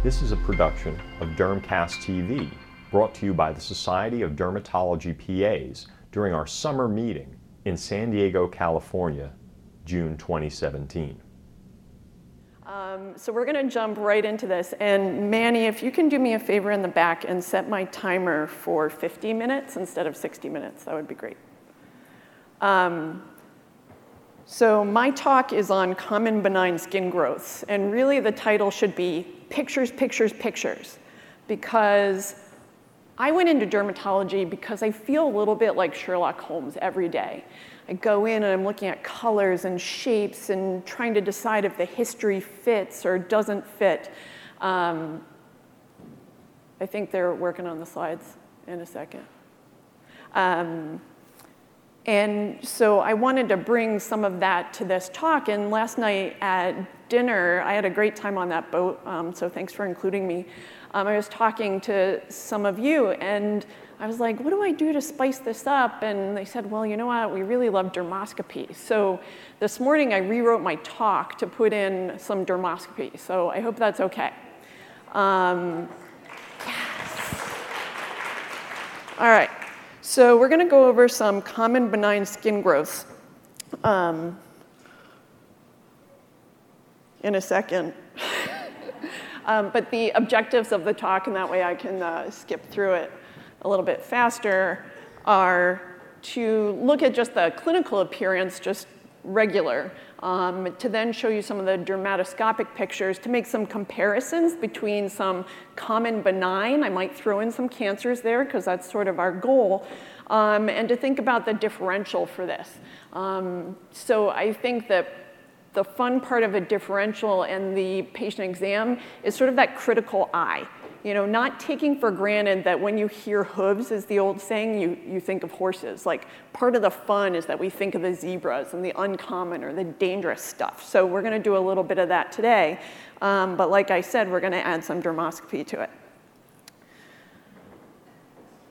This is a production of Dermcast TV, brought to you by the Society of Dermatology PAs during our summer meeting in San Diego, California, June 2017. Um, so we're going to jump right into this. And Manny, if you can do me a favor in the back and set my timer for 50 minutes instead of 60 minutes, that would be great. Um, so my talk is on common benign skin growths. And really the title should be Pictures, Pictures, Pictures. Because I went into dermatology because I feel a little bit like Sherlock Holmes every day. I go in and I'm looking at colors and shapes and trying to decide if the history fits or doesn't fit. Um, I think they're working on the slides in a second. Um, and so I wanted to bring some of that to this talk. And last night at dinner, I had a great time on that boat, um, so thanks for including me. Um, I was talking to some of you, and I was like, what do I do to spice this up? And they said, well, you know what? We really love dermoscopy. So this morning I rewrote my talk to put in some dermoscopy. So I hope that's okay. Um, yes. All right. So we're going to go over some common benign skin growths um, in a second. um, but the objectives of the talk, and that way I can uh, skip through it a little bit faster are to look at just the clinical appearance, just regular, um, to then show you some of the dermatoscopic pictures to make some comparisons between some common benign, I might throw in some cancers there because that's sort of our goal, um, and to think about the differential for this. Um, so I think that the fun part of a differential and the patient exam is sort of that critical eye. You know, not taking for granted that when you hear hooves, is the old saying, you, you think of horses. Like, part of the fun is that we think of the zebras and the uncommon or the dangerous stuff. So we're gonna do a little bit of that today. Um, but like I said, we're gonna add some dermoscopy to it.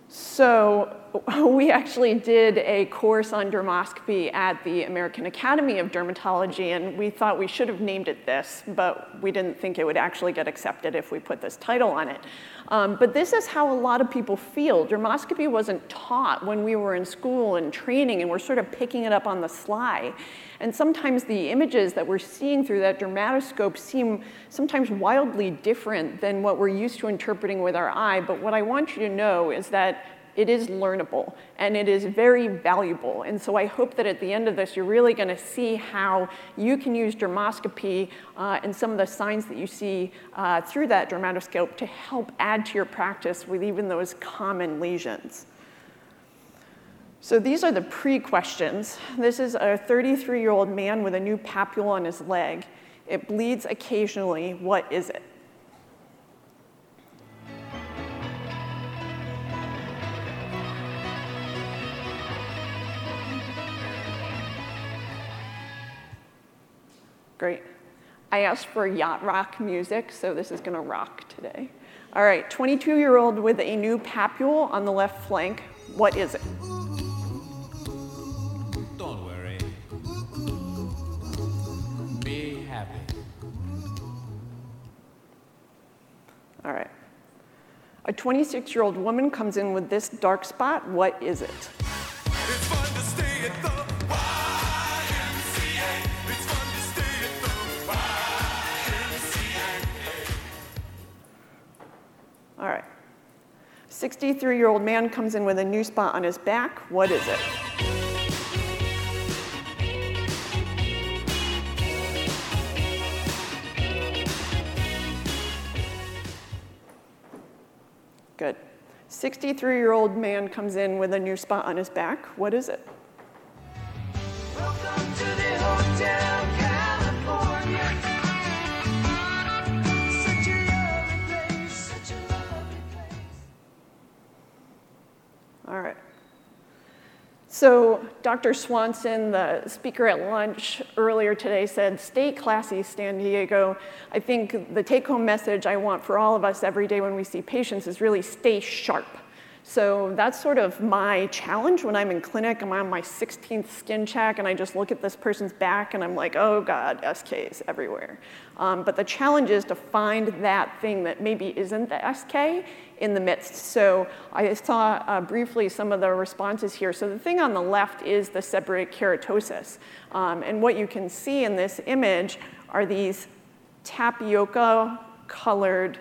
So we actually did a course on dermoscopy at the American Academy of Dermatology, and we thought we should have named it this, but we didn't think it would actually get accepted if we put this title on it. Um, but this is how a lot of people feel. Dermoscopy wasn't taught when we were in school and training, and we're sort of picking it up on the sly. And sometimes the images that we're seeing through that dermatoscope seem sometimes wildly different than what we're used to interpreting with our eye. But what I want you to know is that it is learnable and it is very valuable. And so I hope that at the end of this, you're really going to see how you can use dermoscopy uh, and some of the signs that you see uh, through that dermatoscope to help add to your practice with even those common lesions. So these are the pre-questions. This is a 33-year-old man with a new papule on his leg. It bleeds occasionally. What is it? Great. I asked for yacht rock music, so this is gonna rock today. All right, 22-year-old with a new papule on the left flank. What is it? Don't worry. Be happy. All right. A 26-year-old woman comes in with this dark spot. What is it? All right. 63-year-old man comes in with a new spot on his back. What is it? Good. 63-year-old man comes in with a new spot on his back. What is it? Welcome to the Hotel All right. So Dr. Swanson, the speaker at lunch earlier today, said, stay classy, San Diego. I think the take-home message I want for all of us every day when we see patients is really stay sharp. So that's sort of my challenge when I'm in clinic. I'm on my 16th skin check, and I just look at this person's back, and I'm like, oh God, SKs everywhere. Um, but the challenge is to find that thing that maybe isn't the SK in the midst. So I saw uh, briefly some of the responses here. So the thing on the left is the seborrheic keratosis. Um, and what you can see in this image are these tapioca colored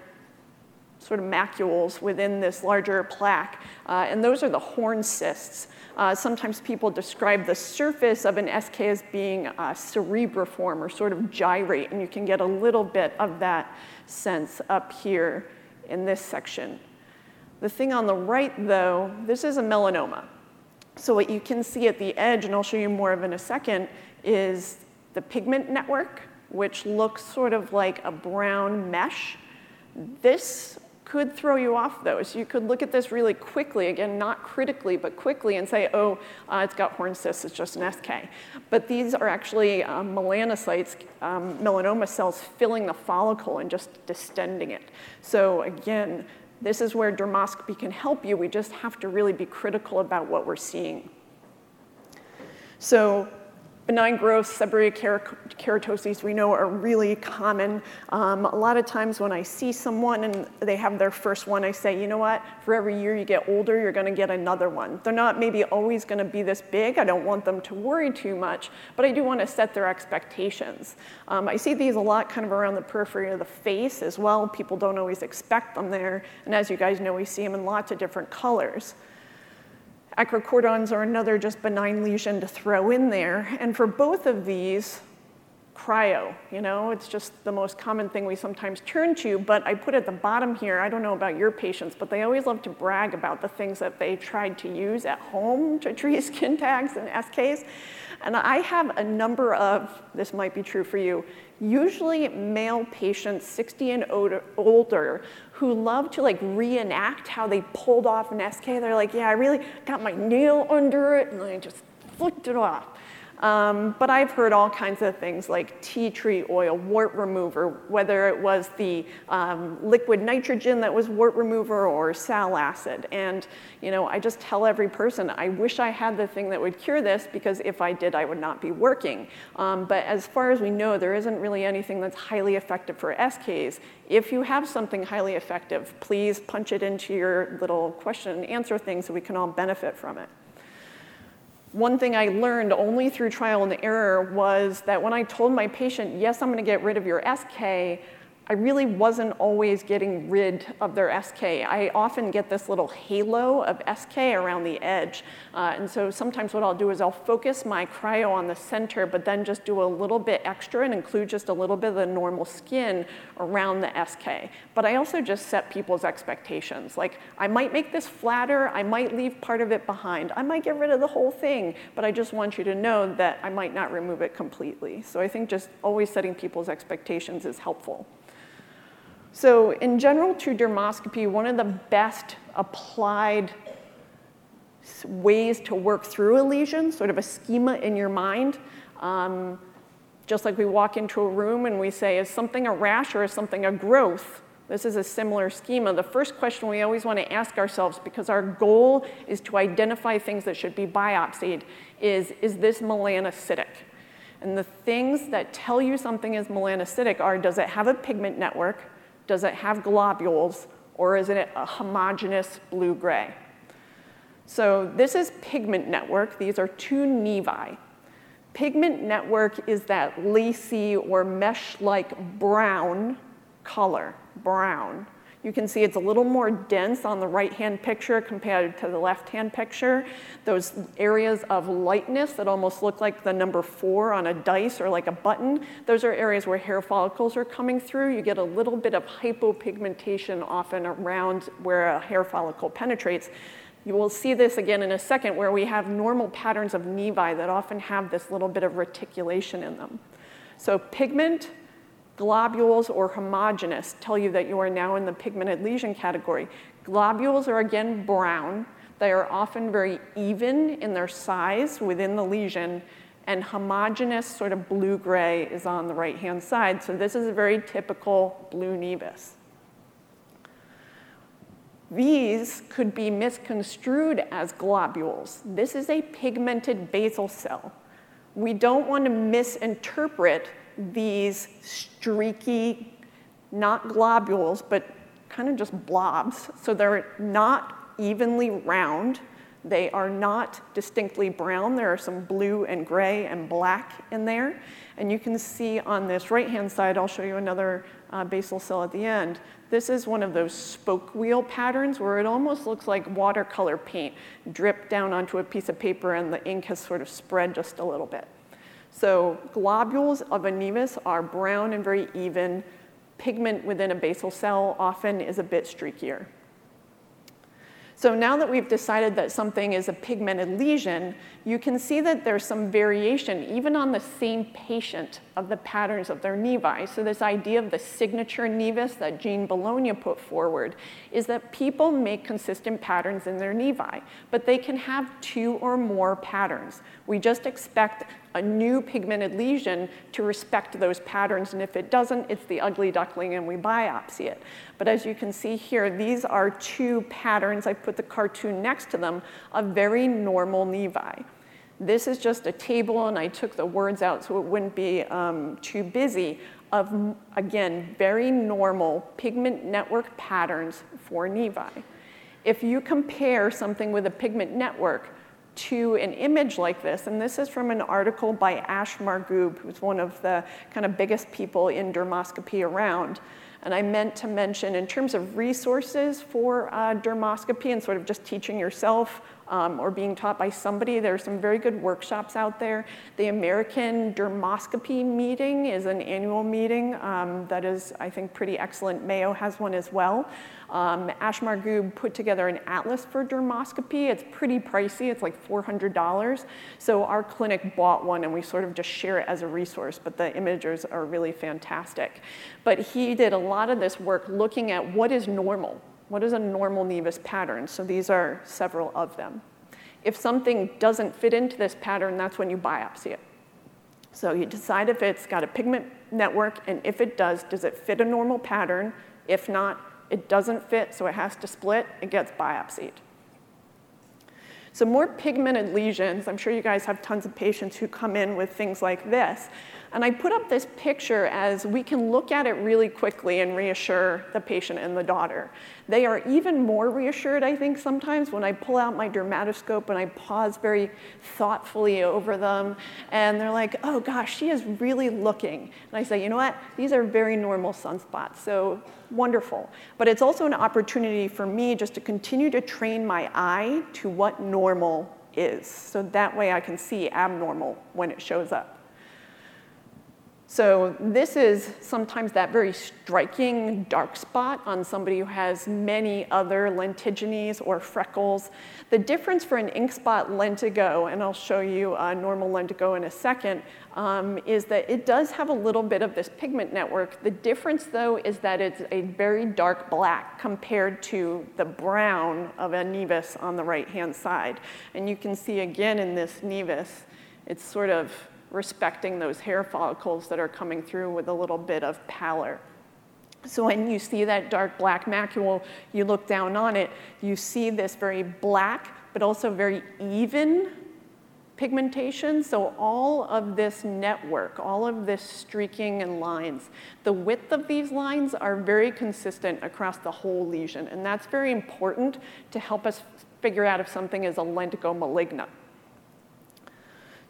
sort of macules within this larger plaque. Uh, and those are the horn cysts. Uh, sometimes people describe the surface of an SK as being uh, cerebriform or sort of gyrate, and you can get a little bit of that sense up here in this section. The thing on the right, though, this is a melanoma. So what you can see at the edge, and I'll show you more of in a second, is the pigment network, which looks sort of like a brown mesh. This could throw you off though. So you could look at this really quickly, again, not critically, but quickly and say, oh, uh, it's got horn cysts, it's just an SK. But these are actually um, melanocytes, um, melanoma cells filling the follicle and just distending it. So again, this is where dermoscopy can help you. We just have to really be critical about what we're seeing. So benign growth, seborrheic keratoses, we know are really common. Um, a lot of times when I see someone and they have their first one, I say, you know what, for every year you get older, you're gonna get another one. They're not maybe always gonna be this big. I don't want them to worry too much, but I do wanna set their expectations. Um, I see these a lot kind of around the periphery of the face as well. People don't always expect them there. And as you guys know, we see them in lots of different colors. Acrocordons are another just benign lesion to throw in there. And for both of these, cryo, you know, it's just the most common thing we sometimes turn to. But I put at the bottom here, I don't know about your patients, but they always love to brag about the things that they tried to use at home to treat skin tags and SKs. And I have a number of, this might be true for you, usually male patients 60 and older who love to like reenact how they pulled off an SK. They're like, yeah, I really got my nail under it and I just flicked it off. Um, but I've heard all kinds of things like tea tree oil, wart remover, whether it was the um, liquid nitrogen that was wart remover or sal acid. And you know, I just tell every person, I wish I had the thing that would cure this because if I did, I would not be working. Um, but as far as we know, there isn't really anything that's highly effective for SKs. If you have something highly effective, please punch it into your little question and answer thing so we can all benefit from it one thing I learned only through trial and error was that when I told my patient, yes, I'm going to get rid of your SK, I really wasn't always getting rid of their SK. I often get this little halo of SK around the edge. Uh, and so sometimes what I'll do is I'll focus my cryo on the center, but then just do a little bit extra and include just a little bit of the normal skin around the SK. But I also just set people's expectations. Like, I might make this flatter, I might leave part of it behind, I might get rid of the whole thing, but I just want you to know that I might not remove it completely. So I think just always setting people's expectations is helpful. So in general to dermoscopy, one of the best applied ways to work through a lesion, sort of a schema in your mind, um, just like we walk into a room and we say, is something a rash or is something a growth? This is a similar schema. The first question we always want to ask ourselves, because our goal is to identify things that should be biopsied, is, is this melanocytic? And the things that tell you something is melanocytic are, does it have a pigment network? Does it have globules or is it a homogeneous blue-gray? So this is pigment network. These are two nevi. Pigment network is that lacy or mesh-like brown color, brown. You can see it's a little more dense on the right-hand picture compared to the left-hand picture. Those areas of lightness that almost look like the number four on a dice or like a button, those are areas where hair follicles are coming through. You get a little bit of hypopigmentation often around where a hair follicle penetrates. You will see this again in a second where we have normal patterns of nevi that often have this little bit of reticulation in them. So pigment, Globules or homogeneous tell you that you are now in the pigmented lesion category. Globules are again brown. They are often very even in their size within the lesion, and homogeneous, sort of blue gray, is on the right hand side. So, this is a very typical blue nevus. These could be misconstrued as globules. This is a pigmented basal cell. We don't want to misinterpret these streaky, not globules, but kind of just blobs. So they're not evenly round. They are not distinctly brown. There are some blue and gray and black in there. And you can see on this right-hand side, I'll show you another uh, basal cell at the end. This is one of those spoke wheel patterns where it almost looks like watercolor paint dripped down onto a piece of paper and the ink has sort of spread just a little bit. So globules of a nevus are brown and very even. Pigment within a basal cell often is a bit streakier. So now that we've decided that something is a pigmented lesion, you can see that there's some variation even on the same patient of the patterns of their nevi. So this idea of the signature nevus that Jean Bolognia put forward is that people make consistent patterns in their nevi, but they can have two or more patterns. We just expect a new pigmented lesion to respect those patterns, and if it doesn't, it's the ugly duckling and we biopsy it. But as you can see here, these are two patterns, I put the cartoon next to them, of very normal nevi. This is just a table, and I took the words out so it wouldn't be um, too busy, of, again, very normal pigment network patterns for nevi. If you compare something with a pigment network to an image like this, and this is from an article by Ash Marghoob, who's one of the kind of biggest people in dermoscopy around. And I meant to mention, in terms of resources for uh, dermoscopy and sort of just teaching yourself um, or being taught by somebody, there are some very good workshops out there. The American Dermoscopy Meeting is an annual meeting um, that is, I think, pretty excellent. Mayo has one as well. Um, Ash Marghoob put together an atlas for dermoscopy. It's pretty pricey, it's like $400. So our clinic bought one and we sort of just share it as a resource, but the images are really fantastic. But he did a lot of this work looking at what is normal. What is a normal nevus pattern? So these are several of them. If something doesn't fit into this pattern, that's when you biopsy it. So you decide if it's got a pigment network, and if it does, does it fit a normal pattern? If not, it doesn't fit, so it has to split, it gets biopsied. So more pigmented lesions, I'm sure you guys have tons of patients who come in with things like this. And I put up this picture as we can look at it really quickly and reassure the patient and the daughter. They are even more reassured, I think, sometimes when I pull out my dermatoscope and I pause very thoughtfully over them. And they're like, oh gosh, she is really looking. And I say, you know what? These are very normal sunspots. So wonderful. But it's also an opportunity for me just to continue to train my eye to what normal is. So that way I can see abnormal when it shows up. So this is sometimes that very striking dark spot on somebody who has many other lentigines or freckles. The difference for an ink spot lentigo, and I'll show you a normal lentigo in a second, um, is that it does have a little bit of this pigment network. The difference though is that it's a very dark black compared to the brown of a nevus on the right-hand side. And you can see again in this nevus, it's sort of respecting those hair follicles that are coming through with a little bit of pallor. So when you see that dark black macule, you look down on it, you see this very black, but also very even pigmentation. So all of this network, all of this streaking and lines, the width of these lines are very consistent across the whole lesion. And that's very important to help us figure out if something is a lentigo maligna.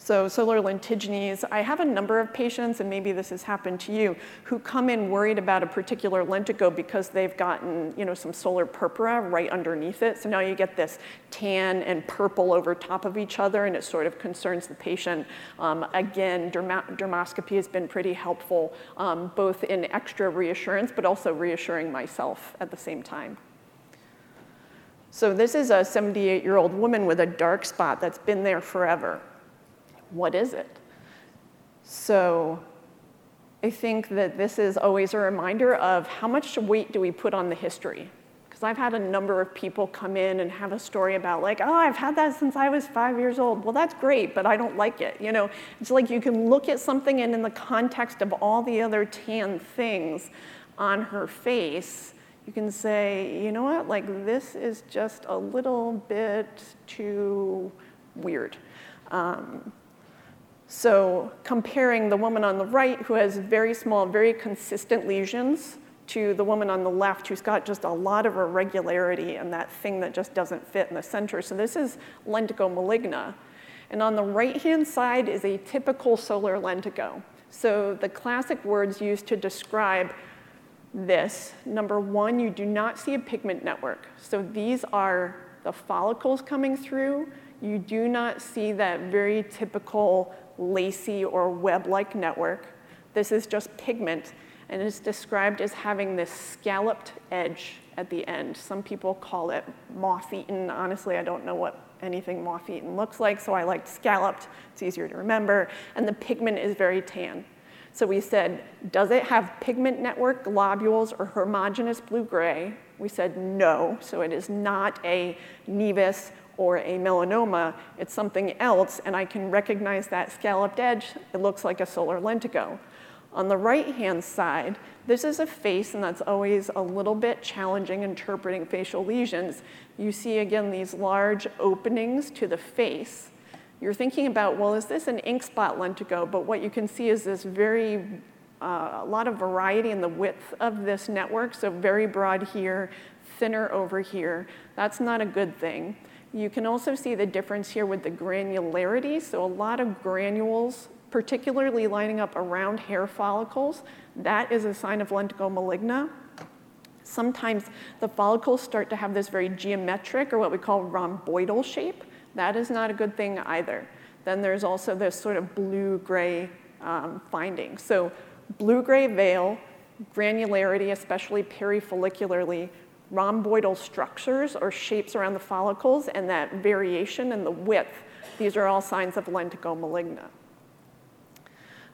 So solar lentigines, I have a number of patients, and maybe this has happened to you, who come in worried about a particular lentigo because they've gotten you know, some solar purpura right underneath it. So now you get this tan and purple over top of each other, and it sort of concerns the patient. Um, again, dermoscopy has been pretty helpful, um, both in extra reassurance, but also reassuring myself at the same time. So this is a 78-year-old woman with a dark spot that's been there forever what is it? So I think that this is always a reminder of how much weight do we put on the history? Because I've had a number of people come in and have a story about like, oh, I've had that since I was five years old. Well, that's great, but I don't like it. You know, it's like you can look at something and in the context of all the other tan things on her face, you can say, you know what, like this is just a little bit too weird. Um, so comparing the woman on the right who has very small, very consistent lesions to the woman on the left who's got just a lot of irregularity and that thing that just doesn't fit in the center. So this is lentigo maligna. And on the right-hand side is a typical solar lentigo. So the classic words used to describe this, number one, you do not see a pigment network. So these are the follicles coming through. You do not see that very typical lacy or web-like network. This is just pigment, and it's described as having this scalloped edge at the end. Some people call it moth-eaten. Honestly, I don't know what anything moth-eaten looks like, so I liked scalloped. It's easier to remember. And the pigment is very tan. So we said, does it have pigment network globules or homogeneous blue-gray? We said no, so it is not a nevus or a melanoma, it's something else, and I can recognize that scalloped edge. It looks like a solar lentigo. On the right-hand side, this is a face, and that's always a little bit challenging interpreting facial lesions. You see, again, these large openings to the face. You're thinking about, well, is this an ink spot lentigo? But what you can see is this very, uh, a lot of variety in the width of this network, so very broad here, thinner over here. That's not a good thing. You can also see the difference here with the granularity, so a lot of granules, particularly lining up around hair follicles. That is a sign of lentigo maligna. Sometimes the follicles start to have this very geometric or what we call rhomboidal shape. That is not a good thing either. Then there's also this sort of blue-gray um, finding. So blue-gray veil, granularity, especially perifollicularly, rhomboidal structures or shapes around the follicles and that variation in the width, these are all signs of lentigo maligna.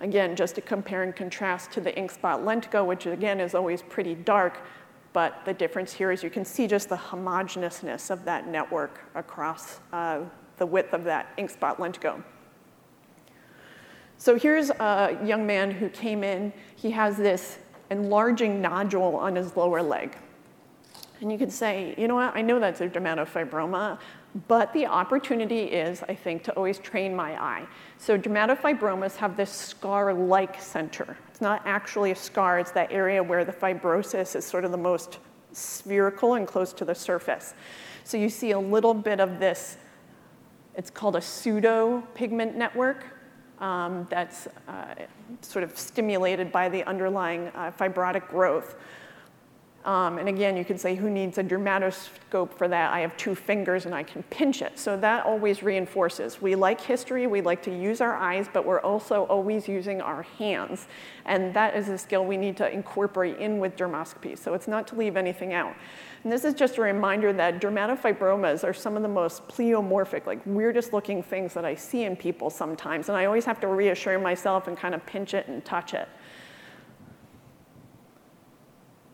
Again, just to compare and contrast to the ink spot lentigo, which again is always pretty dark, but the difference here is you can see just the homogeneousness of that network across uh, the width of that ink spot lentigo. So here's a young man who came in. He has this enlarging nodule on his lower leg. And you could say, you know what, I know that's a dermatofibroma, but the opportunity is, I think, to always train my eye. So dermatofibromas have this scar-like center. It's not actually a scar, it's that area where the fibrosis is sort of the most spherical and close to the surface. So you see a little bit of this, it's called a pseudo pigment network um, that's uh, sort of stimulated by the underlying uh, fibrotic growth. Um, and again, you can say, who needs a dermatoscope for that? I have two fingers and I can pinch it. So that always reinforces. We like history, we like to use our eyes, but we're also always using our hands. And that is a skill we need to incorporate in with dermoscopy. So it's not to leave anything out. And this is just a reminder that dermatofibromas are some of the most pleomorphic, like weirdest looking things that I see in people sometimes. And I always have to reassure myself and kind of pinch it and touch it.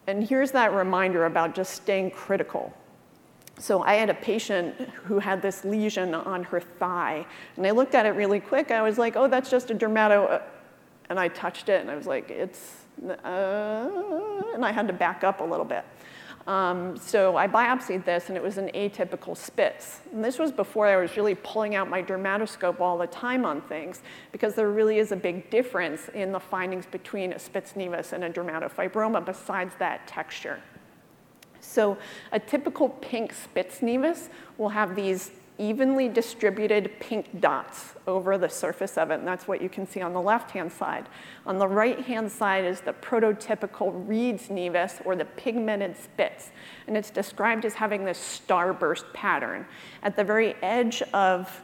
And here's that reminder about just staying critical. So I had a patient who had this lesion on her thigh, and I looked at it really quick. I was like, oh, that's just a dermato. And I touched it, and I was like, it's, uh, and I had to back up a little bit. Um, so I biopsied this, and it was an atypical Spitz. And this was before I was really pulling out my dermatoscope all the time on things, because there really is a big difference in the findings between a Spitz nevus and a dermatofibroma besides that texture. So a typical pink Spitz nevus will have these evenly distributed pink dots over the surface of it, and that's what you can see on the left-hand side. On the right-hand side is the prototypical Reed's nevus, or the pigmented Spitz, and it's described as having this starburst pattern. At the very edge of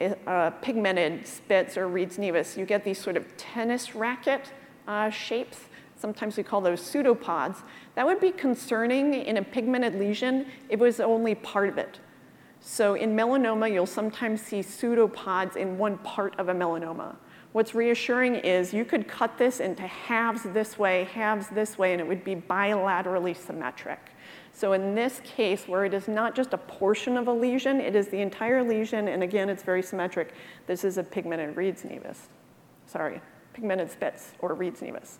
uh, pigmented Spitz or Reed's nevus, you get these sort of tennis racket uh, shapes. Sometimes we call those pseudopods. That would be concerning in a pigmented lesion it was only part of it. So in melanoma, you'll sometimes see pseudopods in one part of a melanoma. What's reassuring is you could cut this into halves this way, halves this way, and it would be bilaterally symmetric. So in this case, where it is not just a portion of a lesion, it is the entire lesion, and again, it's very symmetric. This is a pigmented Reed's nevus. Sorry, pigmented Spitz or Reed's nevus.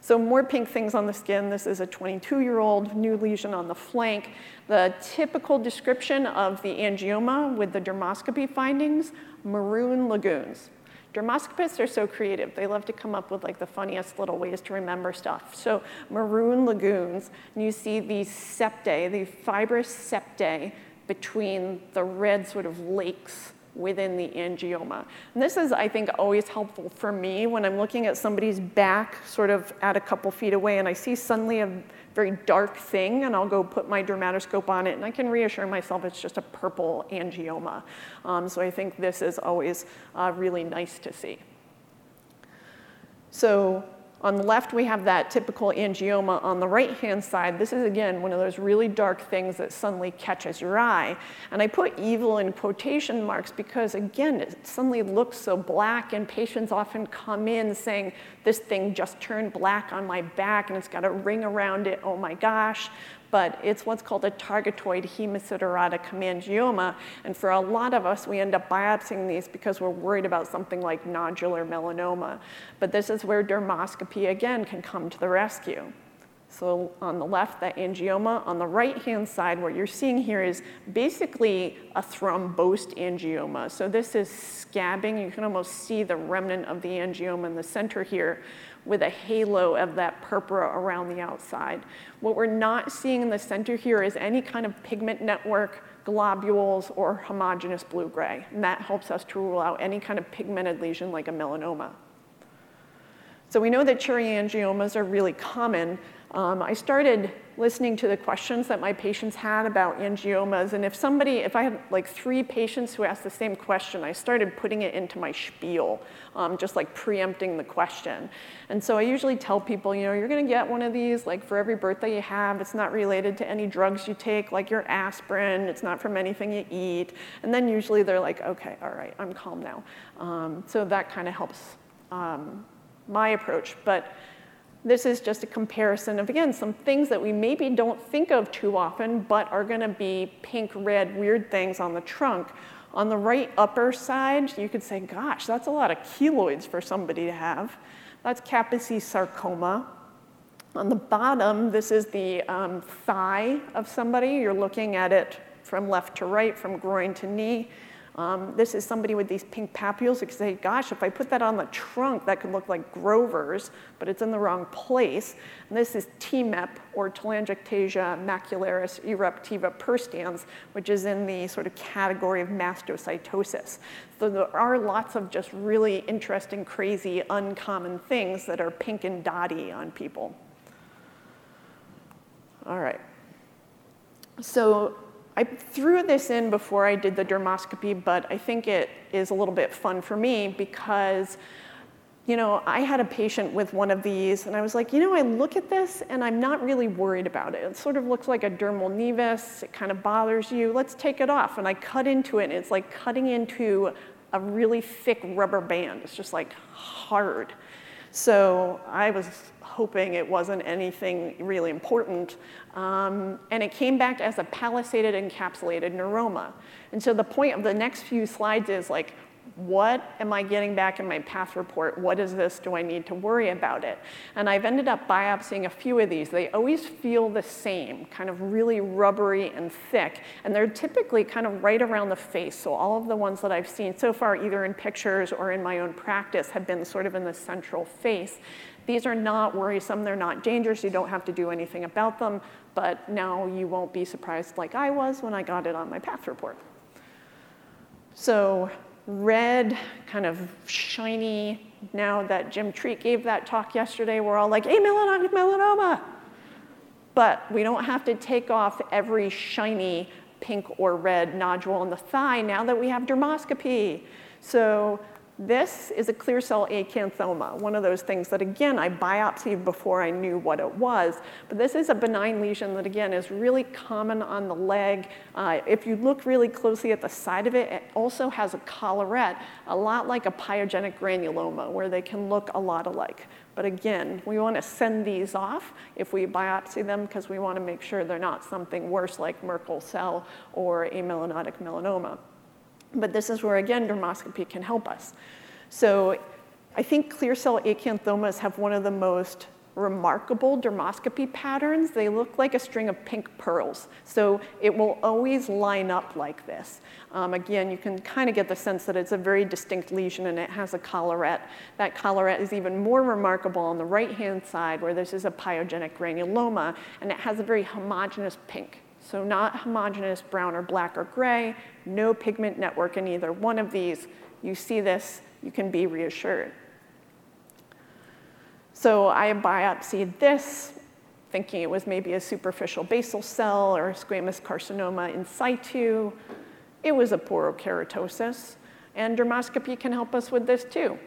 So more pink things on the skin. This is a 22-year-old new lesion on the flank. The typical description of the angioma with the dermoscopy findings, maroon lagoons. Dermoscopists are so creative. They love to come up with like the funniest little ways to remember stuff. So maroon lagoons, and you see these septae, the fibrous septae between the red sort of lakes within the angioma. And this is, I think, always helpful for me when I'm looking at somebody's back sort of at a couple feet away and I see suddenly a very dark thing and I'll go put my dermatoscope on it and I can reassure myself it's just a purple angioma. Um, so I think this is always uh, really nice to see. So on the left, we have that typical angioma. On the right-hand side, this is again one of those really dark things that suddenly catches your eye. And I put evil in quotation marks because again, it suddenly looks so black and patients often come in saying, this thing just turned black on my back and it's got a ring around it, oh my gosh but it's what's called a targetoid hemosiderotic hemangioma. And for a lot of us, we end up biopsying these because we're worried about something like nodular melanoma. But this is where dermoscopy, again, can come to the rescue. So on the left, that angioma. On the right-hand side, what you're seeing here is basically a thrombosed angioma. So this is scabbing. You can almost see the remnant of the angioma in the center here with a halo of that purpura around the outside. What we're not seeing in the center here is any kind of pigment network, globules, or homogeneous blue-gray. And that helps us to rule out any kind of pigmented lesion like a melanoma. So we know that cherry angiomas are really common, um, I started listening to the questions that my patients had about angiomas, and if somebody, if I had like three patients who asked the same question, I started putting it into my spiel, um, just like preempting the question. And so I usually tell people, you know, you're gonna get one of these like for every birthday you have. It's not related to any drugs you take, like your aspirin. It's not from anything you eat. And then usually they're like, okay, all right, I'm calm now. Um, so that kind of helps um, my approach. But this is just a comparison of, again, some things that we maybe don't think of too often, but are gonna be pink, red, weird things on the trunk. On the right upper side, you could say, gosh, that's a lot of keloids for somebody to have. That's Kaposi sarcoma. On the bottom, this is the um, thigh of somebody. You're looking at it from left to right, from groin to knee. Um, this is somebody with these pink papules. You could say, gosh, if I put that on the trunk, that could look like Grover's, but it's in the wrong place. And this is TMEP, or telangiectasia macularis eruptiva perstans, which is in the sort of category of mastocytosis. So there are lots of just really interesting, crazy, uncommon things that are pink and dotty on people. All right. So I threw this in before I did the dermoscopy, but I think it is a little bit fun for me because, you know, I had a patient with one of these, and I was like, you know, I look at this and I'm not really worried about it. It sort of looks like a dermal nevus. It kind of bothers you. Let's take it off. And I cut into it, and it's like cutting into a really thick rubber band. It's just like hard. So I was hoping it wasn't anything really important. Um, and it came back as a palisaded encapsulated neuroma. And so the point of the next few slides is like, what am I getting back in my path report? What is this? Do I need to worry about it? And I've ended up biopsying a few of these. They always feel the same, kind of really rubbery and thick. And they're typically kind of right around the face. So all of the ones that I've seen so far, either in pictures or in my own practice, have been sort of in the central face. These are not worrisome, they're not dangerous, you don't have to do anything about them, but now you won't be surprised like I was when I got it on my path report. So red, kind of shiny, now that Jim Treat gave that talk yesterday, we're all like, amelanotic melanoma. But we don't have to take off every shiny pink or red nodule on the thigh now that we have dermoscopy. So this is a clear cell acanthoma, one of those things that, again, I biopsied before I knew what it was. But this is a benign lesion that, again, is really common on the leg. Uh, if you look really closely at the side of it, it also has a collarette, a lot like a pyogenic granuloma, where they can look a lot alike. But again, we want to send these off if we biopsy them because we want to make sure they're not something worse like Merkel cell or amelanotic melanoma. But this is where, again, dermoscopy can help us. So I think clear cell acanthomas have one of the most remarkable dermoscopy patterns. They look like a string of pink pearls. So it will always line up like this. Um, again, you can kind of get the sense that it's a very distinct lesion and it has a collarette. That collarette is even more remarkable on the right-hand side where this is a pyogenic granuloma and it has a very homogeneous pink. So not homogeneous brown or black or gray, no pigment network in either one of these. You see this, you can be reassured. So I biopsied this, thinking it was maybe a superficial basal cell or squamous carcinoma in situ. It was a porokeratosis, and dermoscopy can help us with this too.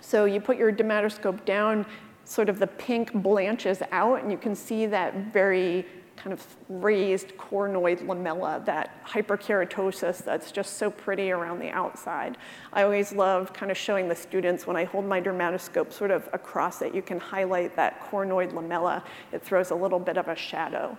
So you put your dermatoscope down, sort of the pink blanches out, and you can see that very kind of raised cornoid lamella, that hyperkeratosis that's just so pretty around the outside. I always love kind of showing the students when I hold my dermatoscope sort of across it, you can highlight that cornoid lamella. It throws a little bit of a shadow.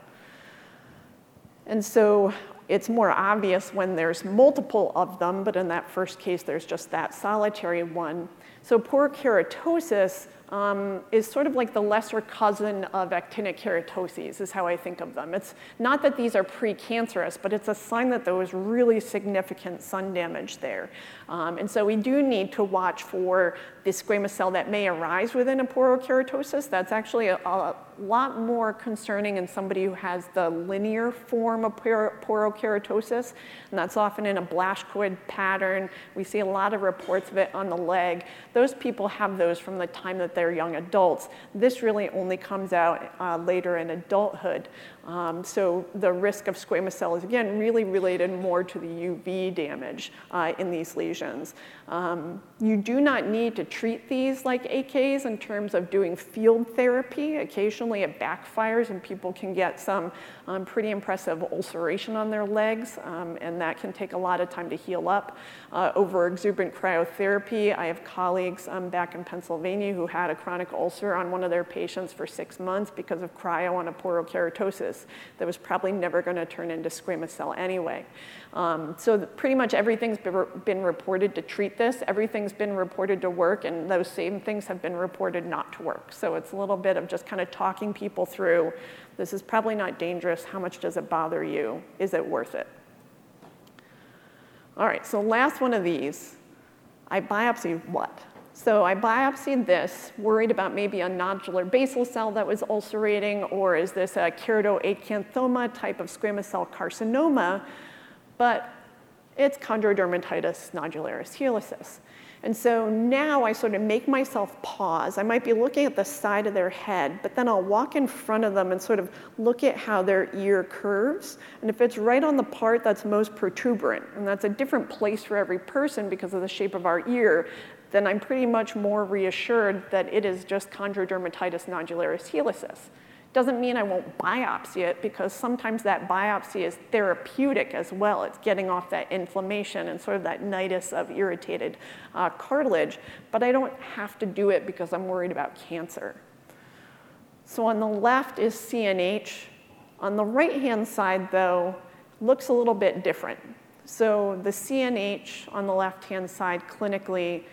And so it's more obvious when there's multiple of them, but in that first case, there's just that solitary one. So porokeratosis um, is sort of like the lesser cousin of actinic keratoses, is how I think of them. It's not that these are precancerous, but it's a sign that there was really significant sun damage there. Um, and so we do need to watch for the squamous cell that may arise within a porokeratosis. That's actually a, a lot more concerning in somebody who has the linear form of porokeratosis, and that's often in a Blaschkoid pattern. We see a lot of reports of it on the leg. Those people have those from the time that they're young adults. This really only comes out uh, later in adulthood. Um, so the risk of squamous cell is, again, really related more to the UV damage uh, in these lesions. Um, you do not need to treat these like AKs in terms of doing field therapy. Occasionally it backfires and people can get some um, pretty impressive ulceration on their legs, um, and that can take a lot of time to heal up. Uh, over exuberant cryotherapy, I have colleagues um, back in Pennsylvania who had a chronic ulcer on one of their patients for six months because of cryo on a porokeratosis that was probably never going to turn into squamous cell anyway. Um, so pretty much everything's been reported to treat this, everything's been reported to work, and those same things have been reported not to work. So it's a little bit of just kind of talking people through, this is probably not dangerous, how much does it bother you? Is it worth it? All right, so last one of these, I biopsy what? So I biopsied this, worried about maybe a nodular basal cell that was ulcerating, or is this a keratoacanthoma type of squamous cell carcinoma? But it's chondrodermatitis nodularis helicis. And so now I sort of make myself pause. I might be looking at the side of their head, but then I'll walk in front of them and sort of look at how their ear curves. And if it's right on the part that's most protuberant, and that's a different place for every person because of the shape of our ear, then I'm pretty much more reassured that it is just chondrodermatitis nodularis helicis. Doesn't mean I won't biopsy it because sometimes that biopsy is therapeutic as well. It's getting off that inflammation and sort of that nidus of irritated uh, cartilage, but I don't have to do it because I'm worried about cancer. So on the left is CNH. On the right-hand side, though, looks a little bit different. So the CNH on the left-hand side clinically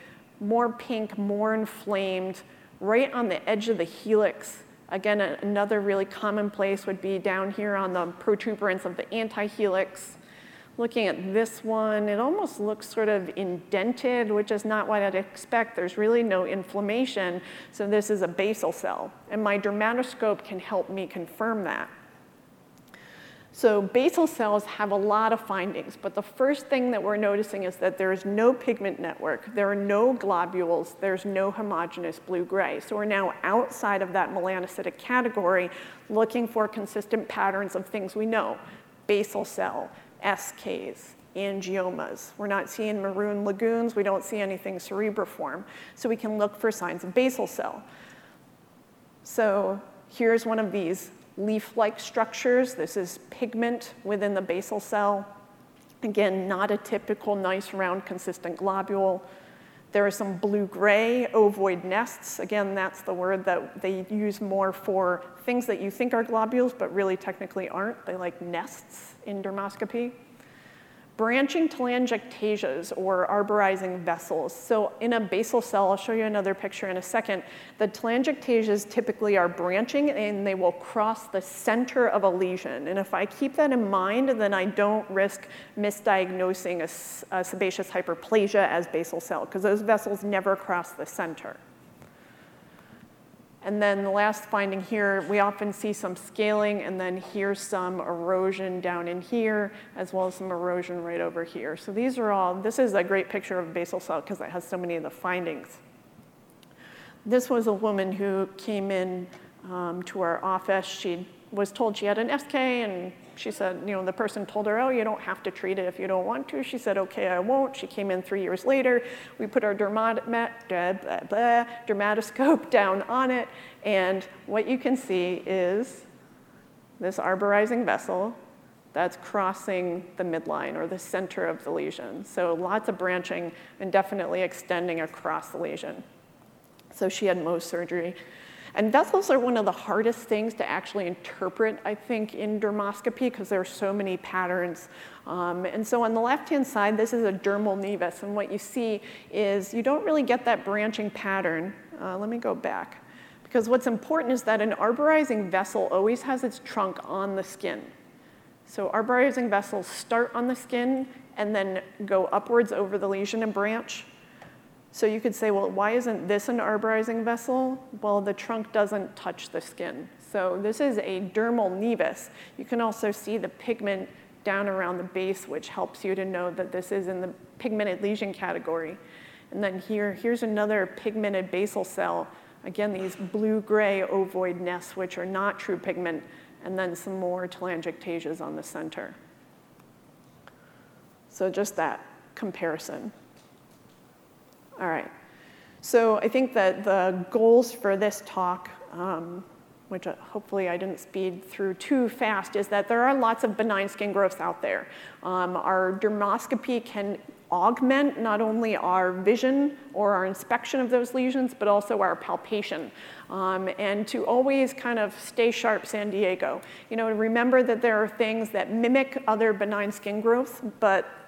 more pink, more inflamed, right on the edge of the helix. Again, another really common place would be down here on the protuberance of the antihelix. Looking at this one, it almost looks sort of indented, which is not what I'd expect. There's really no inflammation, so this is a basal cell. And my dermatoscope can help me confirm that. So basal cells have a lot of findings, but the first thing that we're noticing is that there is no pigment network, there are no globules, there's no homogeneous blue-gray. So we're now outside of that melanocytic category looking for consistent patterns of things we know. Basal cell, SKs, angiomas. We're not seeing maroon lagoons, we don't see anything cerebriform. So we can look for signs of basal cell. So here's one of these leaf-like structures. This is pigment within the basal cell. Again, not a typical nice round consistent globule. There are some blue-gray ovoid nests. Again, that's the word that they use more for things that you think are globules, but really technically aren't. They like nests in dermoscopy. Branching telangiectasias or arborizing vessels. So in a basal cell, I'll show you another picture in a second, the telangiectasias typically are branching and they will cross the center of a lesion. And if I keep that in mind, then I don't risk misdiagnosing a, a sebaceous hyperplasia as basal cell because those vessels never cross the center. And then the last finding here, we often see some scaling, and then here's some erosion down in here, as well as some erosion right over here. So these are all, this is a great picture of basal cell because it has so many of the findings. This was a woman who came in um, to our office. She was told she had an SK, and she said, you know, the person told her, oh, you don't have to treat it if you don't want to. She said, okay, I won't. She came in three years later. We put our dermat- blah, blah, blah, dermatoscope down on it, and what you can see is this arborizing vessel that's crossing the midline or the center of the lesion. So lots of branching and definitely extending across the lesion. So she had Mohs surgery. And vessels are one of the hardest things to actually interpret, I think, in dermoscopy because there are so many patterns. Um, and so on the left-hand side, this is a dermal nevus. And what you see is you don't really get that branching pattern. Uh, let me go back. Because what's important is that an arborizing vessel always has its trunk on the skin. So arborizing vessels start on the skin and then go upwards over the lesion and branch. So you could say, well, why isn't this an arborizing vessel? Well, the trunk doesn't touch the skin. So this is a dermal nevus. You can also see the pigment down around the base, which helps you to know that this is in the pigmented lesion category. And then here, here's another pigmented basal cell. Again, these blue-gray ovoid nests, which are not true pigment, and then some more telangiectasias on the center. So just that comparison. All right. So I think that the goals for this talk, um, which uh, hopefully I didn't speed through too fast, is that there are lots of benign skin growths out there. Um, our dermoscopy can augment not only our vision or our inspection of those lesions, but also our palpation. Um, and to always kind of stay sharp, San Diego. You know, remember that there are things that mimic other benign skin growths, but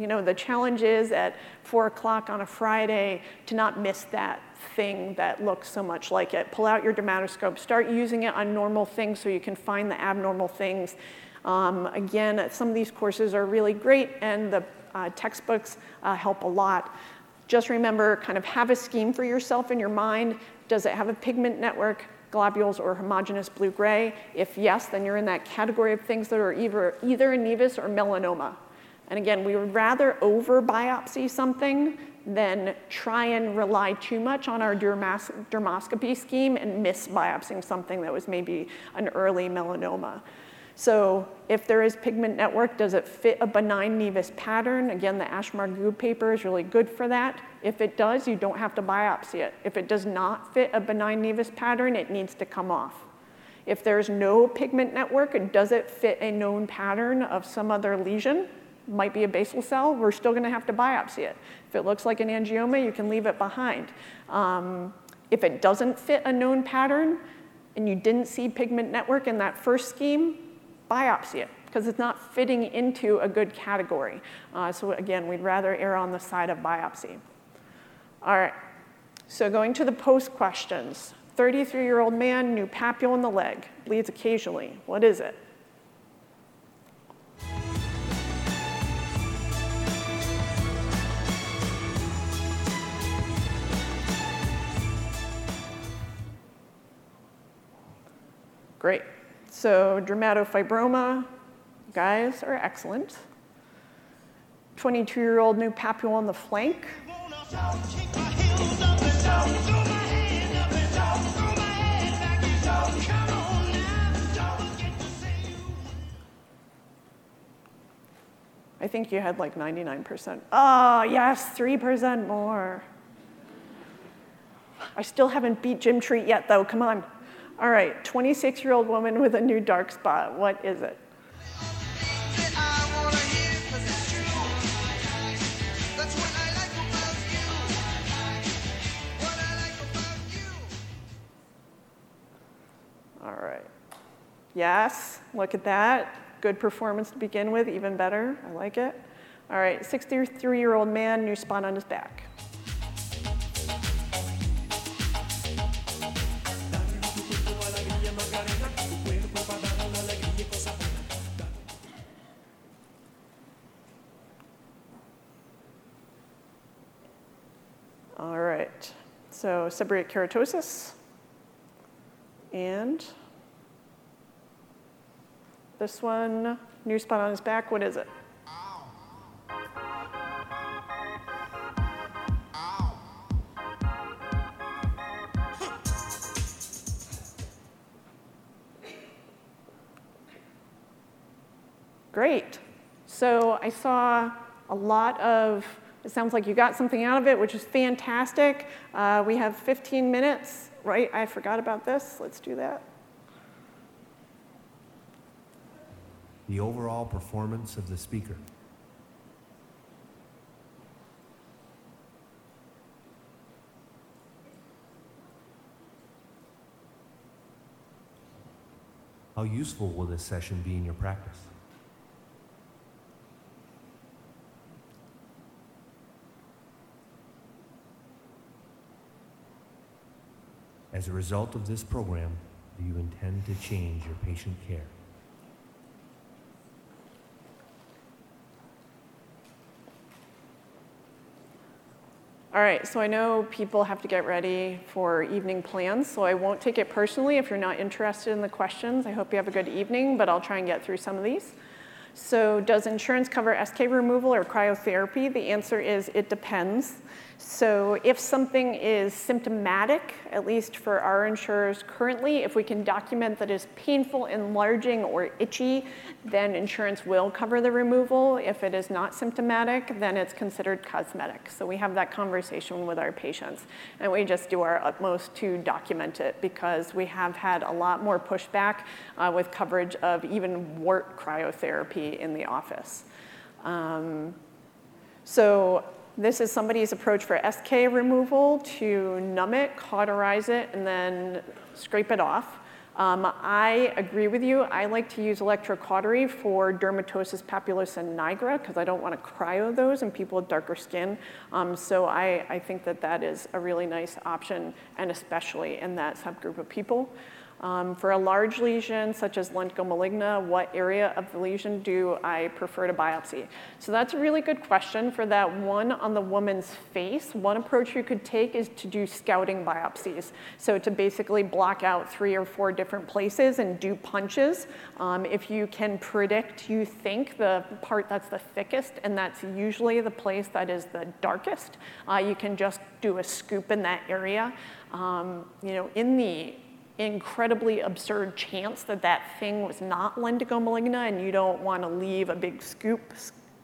you know, the challenge is at four o'clock on a Friday to not miss that thing that looks so much like it. Pull out your dermatoscope, start using it on normal things so you can find the abnormal things. Um, again, some of these courses are really great and the uh, textbooks uh, help a lot. Just remember, kind of have a scheme for yourself in your mind. Does it have a pigment network? globules or homogeneous blue-gray? If yes, then you're in that category of things that are either, either a nevus or melanoma. And again, we would rather over biopsy something than try and rely too much on our dermas- dermoscopy scheme and miss biopsying something that was maybe an early melanoma. So if there is pigment network, does it fit a benign nevus pattern? Again, the Ash-Marghoob paper is really good for that. If it does, you don't have to biopsy it. If it does not fit a benign nevus pattern, it needs to come off. If there's no pigment network, does it fit a known pattern of some other lesion? Might be a basal cell, we're still going to have to biopsy it. If it looks like an angioma, you can leave it behind. Um, if it doesn't fit a known pattern and you didn't see pigment network in that first scheme, biopsy it because it's not fitting into a good category. Uh, so again, we'd rather err on the side of biopsy. All right, so going to the post questions. 33-year-old man, new papule in the leg, bleeds occasionally. What is it? Great. So dermatofibroma, guys are excellent. 22-year-old new papule on the flank. I think you had like 99%. Oh, ah, yes, 3% more. I still haven't beat Jim Treat yet, though. Come on. All right, 26 year old woman with a new dark spot. What is it? All right. Yes, look at that. Good performance to begin with, even better. I like it. All right, 63 year old man, new spot on his back. So seborrheic keratosis. And this one, new spot on his back, what is it? Great. So I saw a lot of, it sounds like you got something out of it, which is fantastic. Uh, we have 15 minutes, right? I forgot about this. Let's do that. The overall performance of the speaker. How useful will this session be in your practice? As a result of this program, do you intend to change your patient care? All right, so I know people have to get ready for evening plans, so I won't take it personally if you're not interested in the questions. I hope you have a good evening, but I'll try and get through some of these. So, does insurance cover SK removal or cryotherapy? The answer is it depends. So, if something is symptomatic, at least for our insurers currently, if we can document that is painful, enlarging, or itchy, then insurance will cover the removal. If it is not symptomatic, then it's considered cosmetic. So, we have that conversation with our patients, and we just do our utmost to document it because we have had a lot more pushback uh, with coverage of even wart cryotherapy in the office. Um, so this is somebody's approach for SK removal to numb it, cauterize it, and then scrape it off. Um, I agree with you. I like to use electrocautery for dermatosis papulosa nigra because I don't want to cryo those in people with darker skin. Um, so I, I think that that is a really nice option, and especially in that subgroup of people. Um, for a large lesion, such as lentigo maligna, what area of the lesion do I prefer to biopsy? So that's a really good question for that one on the woman's face. One approach you could take is to do scouting biopsies. So to basically block out three or four different places and do punches. Um, if you can predict, you think the part that's the thickest, and that's usually the place that is the darkest, uh, you can just do a scoop in that area. Um, you know, in the incredibly absurd chance that that thing was not lentigo maligna and you don't want to leave a big scoop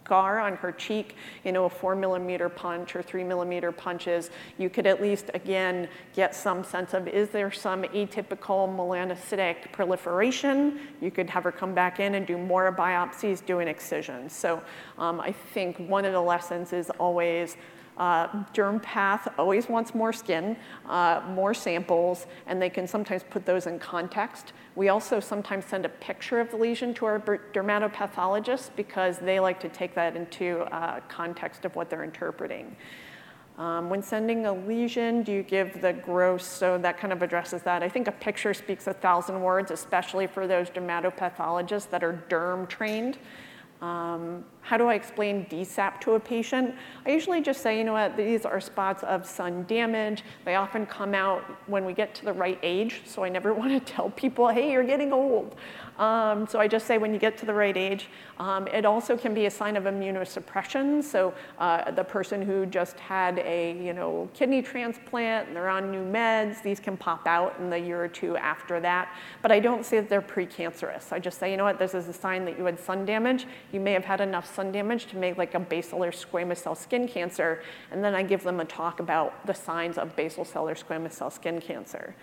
scar on her cheek, you know, a four millimeter punch or three millimeter punches, you could at least, again, get some sense of is there some atypical melanocytic proliferation? You could have her come back in and do more biopsies, do an excision. So um, I think one of the lessons is always uh, DermPath always wants more skin, uh, more samples, and they can sometimes put those in context. We also sometimes send a picture of the lesion to our dermatopathologists because they like to take that into uh, context of what they're interpreting. Um, when sending a lesion, do you give the gross? So that kind of addresses that. I think a picture speaks a thousand words, especially for those dermatopathologists that are derm trained. Um, how do I explain DSAP to a patient? I usually just say, you know what, these are spots of sun damage. They often come out when we get to the right age, so I never want to tell people, hey, you're getting old. Um, so I just say when you get to the right age. Um, it also can be a sign of immunosuppression. So uh, the person who just had a you know kidney transplant and they're on new meds, these can pop out in the year or two after that. But I don't say that they're precancerous. I just say, you know what, this is a sign that you had sun damage. You may have had enough sun damage to make like a basal or squamous cell skin cancer. And then I give them a talk about the signs of basal cell or squamous cell skin cancer.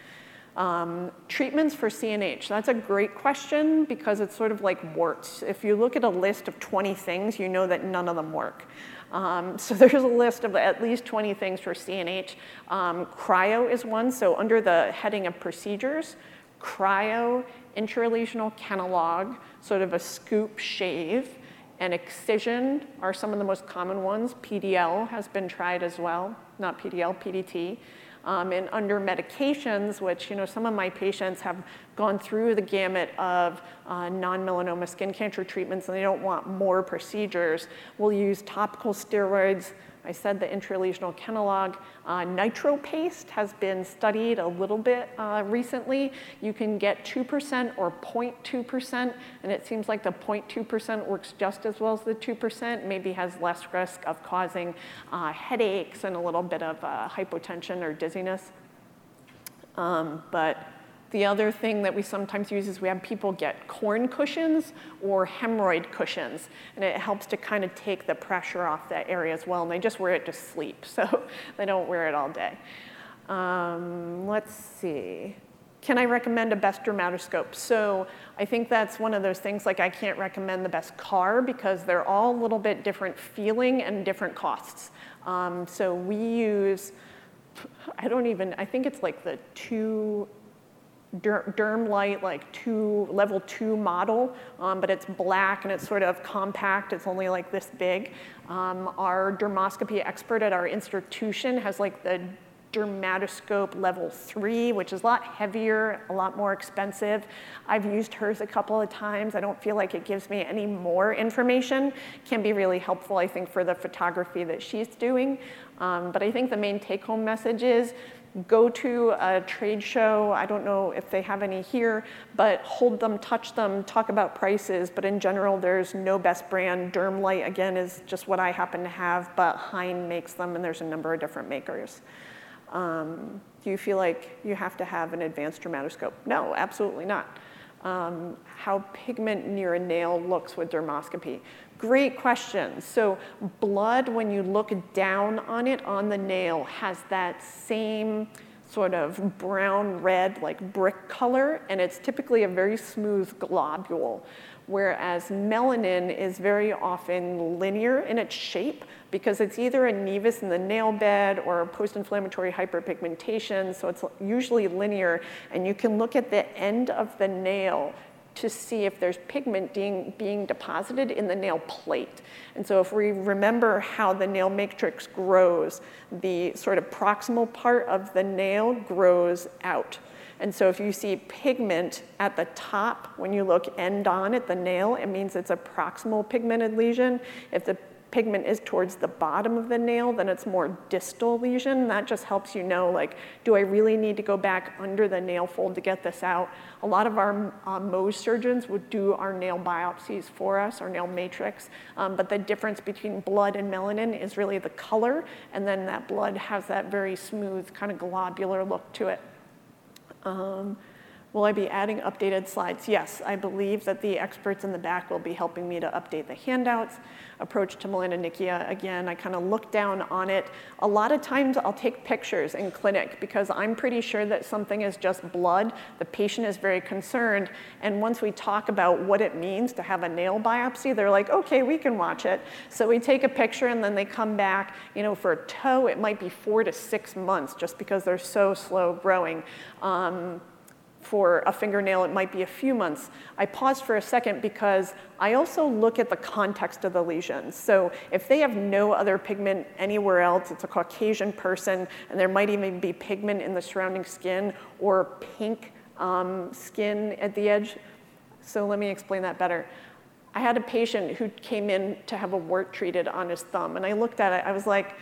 Um, treatments for CNH, that's a great question because it's sort of like warts. If you look at a list of 20 things, you know that none of them work. Um, so there's a list of at least 20 things for CNH. Um, cryo is one, so under the heading of procedures, cryo, intralesional Kenalog, sort of a scoop shave, and excision are some of the most common ones. PDL has been tried as well, not PDL, PDT. Um, and under medications, which you know some of my patients have gone through the gamut of uh, non-melanoma skin cancer treatments and they don't want more procedures, we'll use topical steroids, I said the intralesional Kenalog. Uh, nitro paste has been studied a little bit uh, recently. You can get 2% or 0.2%, and it seems like the 0.2% works just as well as the 2%, maybe has less risk of causing uh, headaches and a little bit of uh, hypotension or dizziness. Um, but the other thing that we sometimes use is we have people get corn cushions or hemorrhoid cushions, and it helps to kind of take the pressure off that area as well. And they just wear it to sleep, so they don't wear it all day. Um, let's see. Can I recommend a best dermatoscope? So I think that's one of those things like I can't recommend the best car because they're all a little bit different feeling and different costs. Um, so we use, I don't even, I think it's like the two DermLite like two level two model um, but it's black and it's sort of compact it's only like this big um, our dermoscopy expert at our institution has like the dermatoscope level three, which is a lot heavier, a lot more expensive. I've used hers a couple of times. I don't feel like it gives me any more information. Can be really helpful, I think, for the photography that she's doing. Um, but I think the main take home message is go to a trade show. I don't know if they have any here, but hold them, touch them, talk about prices. But in general, there's no best brand. DermLite, again, is just what I happen to have, but Heine makes them, and there's a number of different makers. Um, do you feel like you have to have an advanced dermatoscope? No, absolutely not. Um, how pigment near a nail looks with dermoscopy. Great question. So blood, when you look down on it on the nail, has that same sort of brown red, like brick color, and it's typically a very smooth globule. Whereas melanin is very often linear in its shape because it's either a nevus in the nail bed or a post-inflammatory hyperpigmentation, so it's usually linear, and you can look at the end of the nail to see if there's pigment being, being deposited in the nail plate. And so if we remember how the nail matrix grows, the sort of proximal part of the nail grows out. And so if you see pigment at the top, when you look end on at the nail, it means it's a proximal pigmented lesion. If the pigment is towards the bottom of the nail, then it's more distal lesion. That just helps you know, like, do I really need to go back under the nail fold to get this out? A lot of our uh, Mohs surgeons would do our nail biopsies for us, our nail matrix, um, but the difference between blood and melanin is really the color, and then that blood has that very smooth, kind of globular look to it. Um, Will I be adding updated slides? Yes, I believe that the experts in the back will be helping me to update the handouts. Approach to melanonychia, again, I kind of look down on it. A lot of times I'll take pictures in clinic because I'm pretty sure that something is just blood. The patient is very concerned. And once we talk about what it means to have a nail biopsy, they're like, okay, we can watch it. So we take a picture and then they come back. You know, for a toe, it might be four to six months just because they're so slow growing. Um, for a fingernail, it might be a few months. I pause for a second because I also look at the context of the lesions. So if they have no other pigment anywhere else, it's a Caucasian person, and there might even be pigment in the surrounding skin or pink um, skin at the edge. So let me explain that better. I had a patient who came in to have a wart treated on his thumb, and I looked at it, I was like,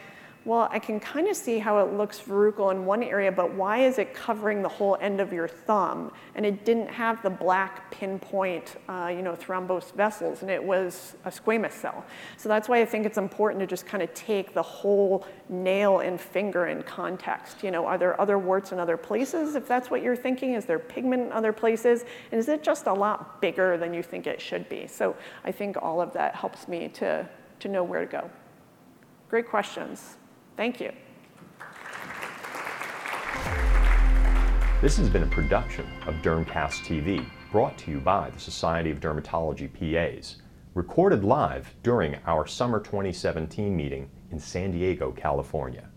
well, I can kind of see how it looks verrucal in one area, but why is it covering the whole end of your thumb? And it didn't have the black pinpoint, uh, you know, thrombosed vessels, and it was a squamous cell. So that's why I think it's important to just kind of take the whole nail and finger in context. You know, are there other warts in other places? If that's what you're thinking, is there pigment in other places? And is it just a lot bigger than you think it should be? So I think all of that helps me to, to know where to go. Great questions. Thank you. This has been a production of Dermcast TV, brought to you by the Society of Dermatology PAs, recorded live during our summer 2017 meeting in San Diego, California.